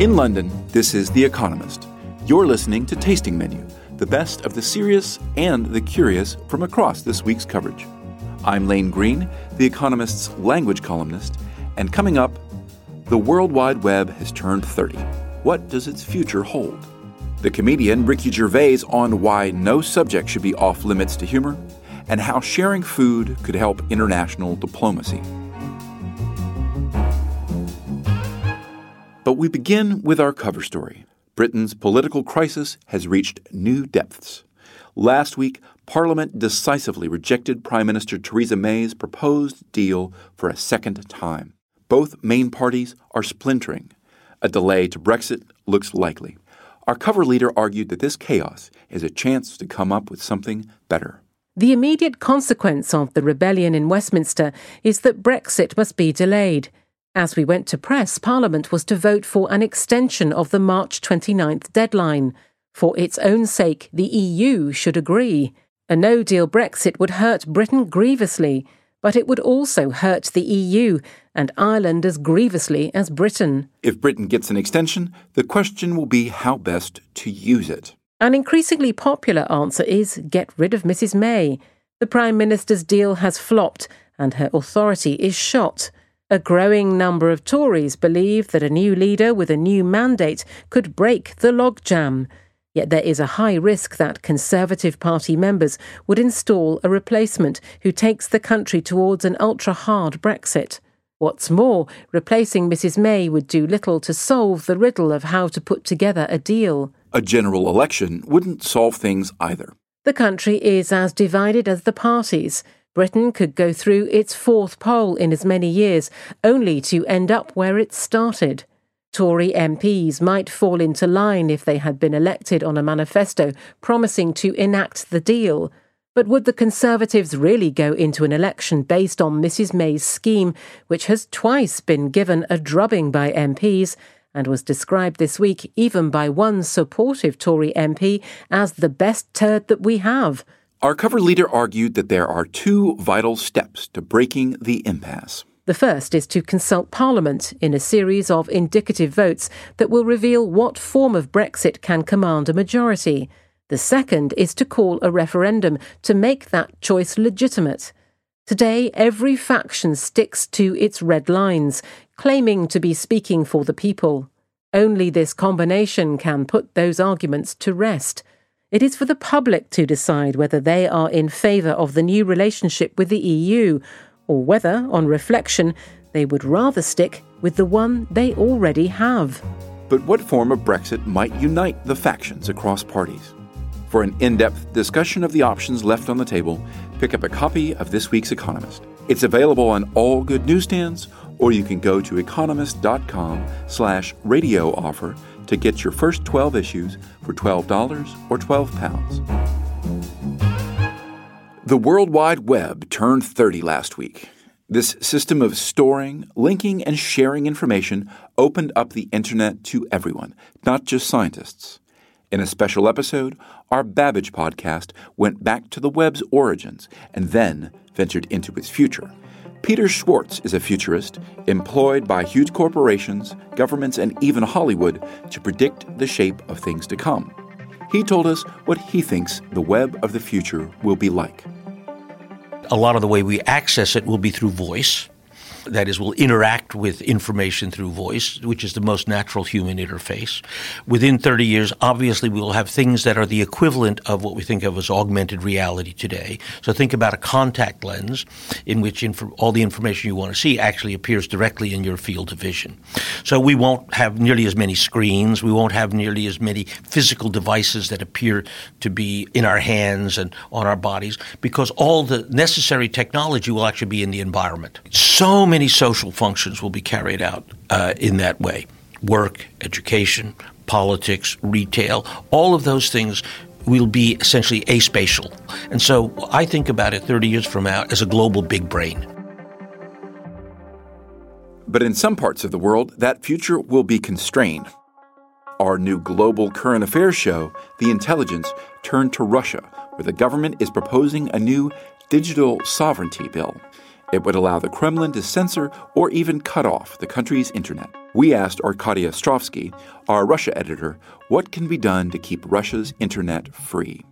In London, this is The Economist. You're listening to Tasting Menu, the best of the serious and the curious from across this week's coverage. I'm Lane Greene, The Economist's language columnist, and coming up, the World Wide Web has turned 30. What does its future hold? The comedian Ricky Gervais on why no subject should be off limits to humor, and how sharing food could help international diplomacy. But we begin with our cover story. Britain's political crisis has reached new depths. Last week, Parliament decisively rejected Prime Minister Theresa May's proposed deal for a second time. Both main parties are splintering. A delay to Brexit looks likely. Our cover leader argued that this chaos is a chance to come up with something better. The immediate consequence of the rebellion in Westminster is that Brexit must be delayed. As we went to press, Parliament was to vote for an extension of the March 29th deadline. For its own sake, the EU should agree. A no deal Brexit would hurt Britain grievously, but it would also hurt the EU and Ireland as grievously as Britain. If Britain gets an extension, the question will be how best to use it. An increasingly popular answer is get rid of Mrs May. The Prime Minister's deal has flopped and her authority is shot. A growing number of Tories believe that a new leader with a new mandate could break the logjam. Yet there is a high risk that Conservative Party members would install a replacement who takes the country towards an ultra hard Brexit. What's more, replacing Mrs May would do little to solve the riddle of how to put together a deal. A general election wouldn't solve things either. The country is as divided as the parties. Britain could go through its fourth poll in as many years, only to end up where it started. Tory MPs might fall into line if they had been elected on a manifesto promising to enact the deal. But would the Conservatives really go into an election based on Mrs May's scheme, which has twice been given a drubbing by MPs and was described this week even by one supportive Tory MP as the best turd that we have? Our cover leader argued that there are two vital steps to breaking the impasse. The first is to consult Parliament in a series of indicative votes that will reveal what form of Brexit can command a majority. The second is to call a referendum to make that choice legitimate. Today, every faction sticks to its red lines, claiming to be speaking for the people. Only this combination can put those arguments to rest. It is for the public to decide whether they are in favour of the new relationship with the EU, or whether, on reflection, they would rather stick with the one they already have. But what form of Brexit might unite the factions across parties? For an in depth discussion of the options left on the table, pick up a copy of this week's Economist. It's available on all good newsstands, or you can go to economist.com slash radio offer to get your first 12 issues for $12 or 12 pounds. The World Wide Web turned 30 last week. This system of storing, linking, and sharing information opened up the internet to everyone, not just scientists. In a special episode, our Babbage podcast went back to the web's origins and then ventured into its future. Peter Schwartz is a futurist employed by huge corporations, governments, and even Hollywood to predict the shape of things to come. He told us what he thinks the web of the future will be like. A lot of the way we access it will be through voice. That is, will interact with information through voice, which is the most natural human interface. Within 30 years, obviously, we will have things that are the equivalent of what we think of as augmented reality today. So think about a contact lens in which inf- all the information you want to see actually appears directly in your field of vision. So we won't have nearly as many screens, we won't have nearly as many physical devices that appear to be in our hands and on our bodies because all the necessary technology will actually be in the environment. So many social functions will be carried out uh, in that way work, education, politics, retail, all of those things will be essentially aspatial. And so I think about it 30 years from now as a global big brain. But in some parts of the world, that future will be constrained. Our new global current affairs show, The Intelligence, turned to Russia, where the government is proposing a new digital sovereignty bill. It would allow the Kremlin to censor or even cut off the country's internet. We asked Arkady Ostrovsky, our Russia editor, what can be done to keep Russia's internet free.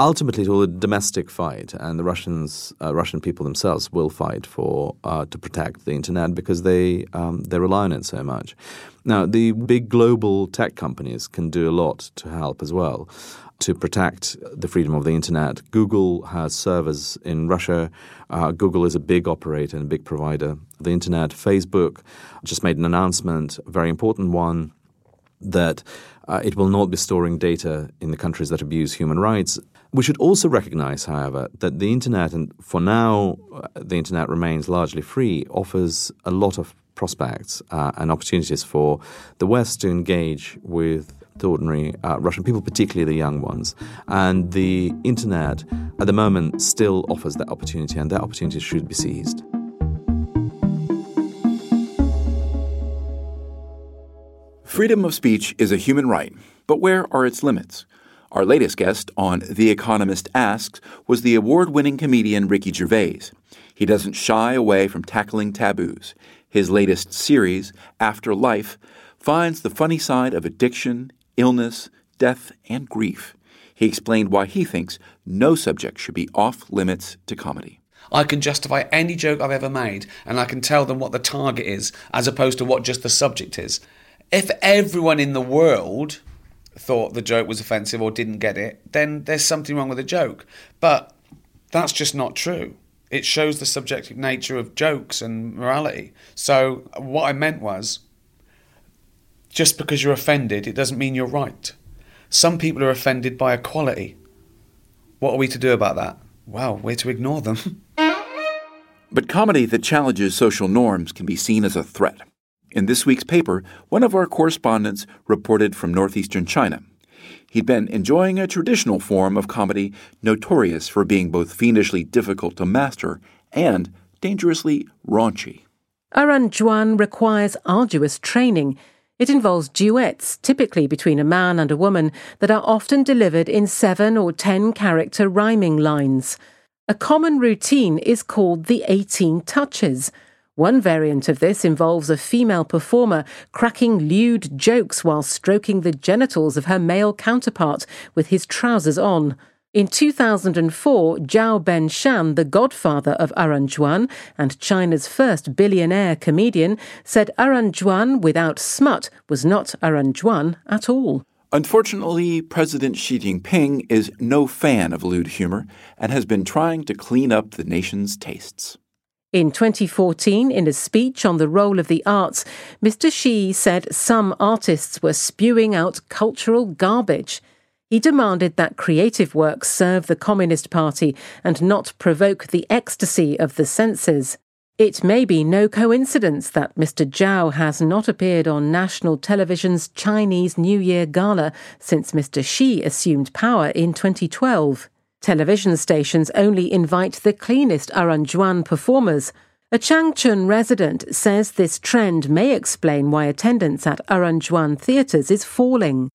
Ultimately, it will a domestic fight, and the Russians, uh, Russian people themselves, will fight for uh, to protect the internet because they um, they rely on it so much. Now, the big global tech companies can do a lot to help as well to protect the freedom of the internet. Google has servers in Russia. Uh, Google is a big operator and a big provider of the internet. Facebook just made an announcement, a very important one, that uh, it will not be storing data in the countries that abuse human rights. We should also recognize, however, that the internet, and for now uh, the internet remains largely free, offers a lot of prospects uh, and opportunities for the West to engage with the ordinary uh, Russian people, particularly the young ones. And the internet at the moment still offers that opportunity, and that opportunity should be seized. Freedom of speech is a human right, but where are its limits? Our latest guest on The Economist Asks was the award winning comedian Ricky Gervais. He doesn't shy away from tackling taboos. His latest series, After Life, finds the funny side of addiction, illness, death, and grief. He explained why he thinks no subject should be off limits to comedy. I can justify any joke I've ever made and I can tell them what the target is as opposed to what just the subject is. If everyone in the world thought the joke was offensive or didn't get it, then there's something wrong with the joke. But that's just not true. It shows the subjective nature of jokes and morality. So, what I meant was just because you're offended, it doesn't mean you're right. Some people are offended by equality. What are we to do about that? Well, we're to ignore them. but comedy that challenges social norms can be seen as a threat. In this week's paper, one of our correspondents reported from northeastern China. He'd been enjoying a traditional form of comedy notorious for being both fiendishly difficult to master and dangerously raunchy. Errenzhuan requires arduous training it involves duets, typically between a man and a woman, that are often delivered in seven or ten character rhyming lines. A common routine is called the 18 touches. One variant of this involves a female performer cracking lewd jokes while stroking the genitals of her male counterpart with his trousers on. In 2004, Zhao Ben-shan, the godfather of Errenzhuan and China's first billionaire comedian, said Errenzhuan without smut was not Errenzhuan at all. Unfortunately, President Xi Jinping is no fan of lewd humor and has been trying to clean up the nation's tastes. In 2014, in a speech on the role of the arts, Mr. Xi said some artists were spewing out cultural garbage. He demanded that creative work serve the Communist Party and not provoke the ecstasy of the senses. It may be no coincidence that Mr. Zhao has not appeared on national television's Chinese New Year gala since Mr. Xi assumed power in 2012. Television stations only invite the cleanest Errenzhuan performers. A Changchun resident says this trend may explain why attendance at Errenzhuan theatres is falling.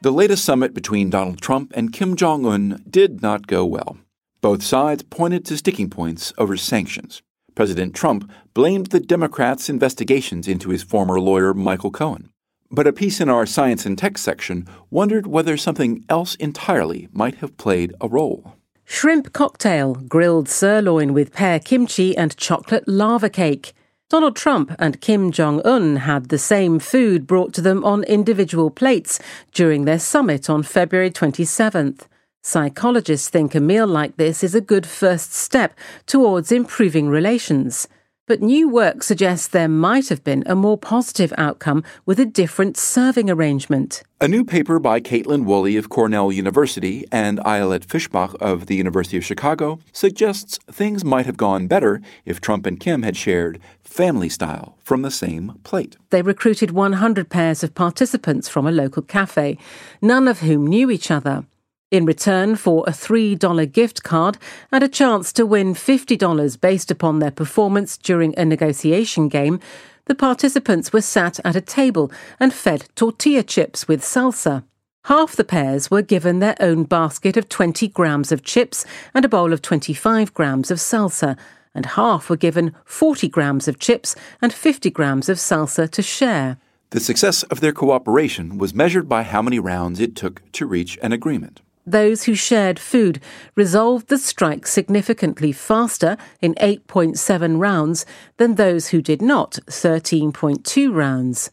The latest summit between Donald Trump and Kim Jong un did not go well. Both sides pointed to sticking points over sanctions. President Trump blamed the Democrats' investigations into his former lawyer, Michael Cohen. But a piece in our Science and Tech section wondered whether something else entirely might have played a role. Shrimp cocktail, grilled sirloin with pear kimchi and chocolate lava cake. Donald Trump and Kim Jong un had the same food brought to them on individual plates during their summit on February 27th. Psychologists think a meal like this is a good first step towards improving relations. But new work suggests there might have been a more positive outcome with a different serving arrangement. A new paper by Kaitlin Woolley of Cornell University and Ayelet Fishbach of the University of Chicago suggests things might have gone better if Trump and Kim had shared family style from the same plate. They recruited 100 pairs of participants from a local cafe, none of whom knew each other in return for a $3 gift card and a chance to win $50 based upon their performance during a negotiation game, the participants were sat at a table and fed tortilla chips with salsa. Half the pairs were given their own basket of 20 grams of chips and a bowl of 25 grams of salsa, and half were given 40 grams of chips and 50 grams of salsa to share. The success of their cooperation was measured by how many rounds it took to reach an agreement those who shared food resolved the strike significantly faster in 8.7 rounds than those who did not, 13.2 rounds.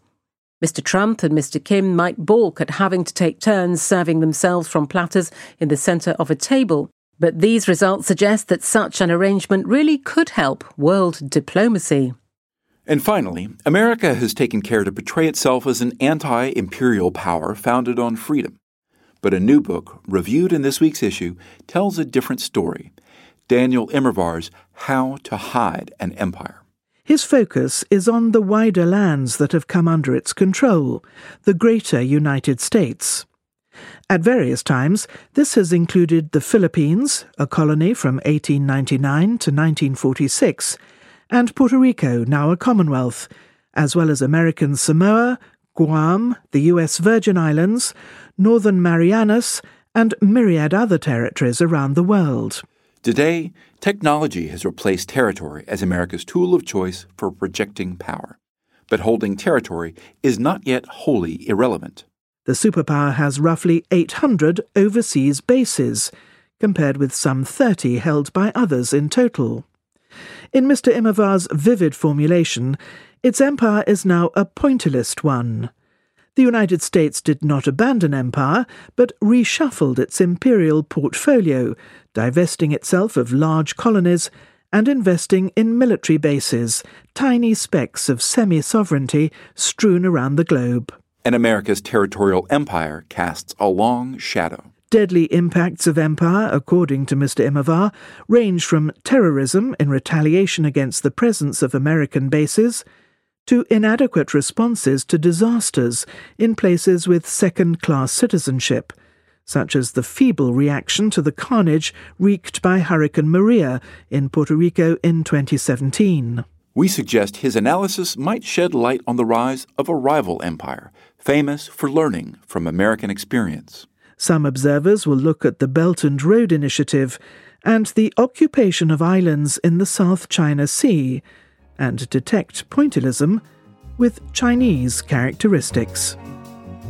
Mr. Trump and Mr. Kim might balk at having to take turns serving themselves from platters in the centre of a table, but these results suggest that such an arrangement really could help world diplomacy. And finally, America has taken care to portray itself as an anti imperial power founded on freedom. But a new book, reviewed in this week's issue, tells a different story Daniel Immerwahr's How to Hide an Empire. His focus is on the wider lands that have come under its control, the greater United States. At various times, this has included the Philippines, a colony from 1899 to 1946, and Puerto Rico, now a Commonwealth, as well as American Samoa, Guam, the U.S. Virgin Islands, Northern Marianas, and myriad other territories around the world. Today, technology has replaced territory as America's tool of choice for projecting power. But holding territory is not yet wholly irrelevant. The superpower has roughly 800 overseas bases, compared with some 30 held by others in total. In Mr. Immerwahr's vivid formulation, its empire is now a pointillist one. The United States did not abandon empire, but reshuffled its imperial portfolio, divesting itself of large colonies and investing in military bases, tiny specks of semi sovereignty strewn around the globe. And America's territorial empire casts a long shadow. Deadly impacts of empire, according to Mr. Immerwahr, range from terrorism in retaliation against the presence of American bases to inadequate responses to disasters in places with second class citizenship, such as the feeble reaction to the carnage wreaked by Hurricane Maria in Puerto Rico in 2017. We suggest his analysis might shed light on the rise of a rival empire, famous for learning from American experience. Some observers will look at the Belt and Road Initiative and the occupation of islands in the South China Sea and detect pointillism with Chinese characteristics.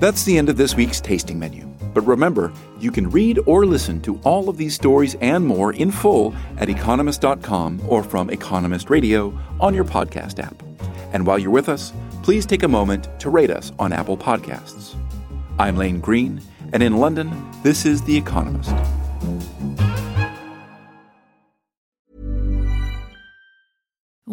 That's the end of this week's tasting menu. But remember, you can read or listen to all of these stories and more in full at economist.com or from Economist Radio on your podcast app. And while you're with us, please take a moment to rate us on Apple Podcasts. I'm Lane Greene, and in London, this is The Economist.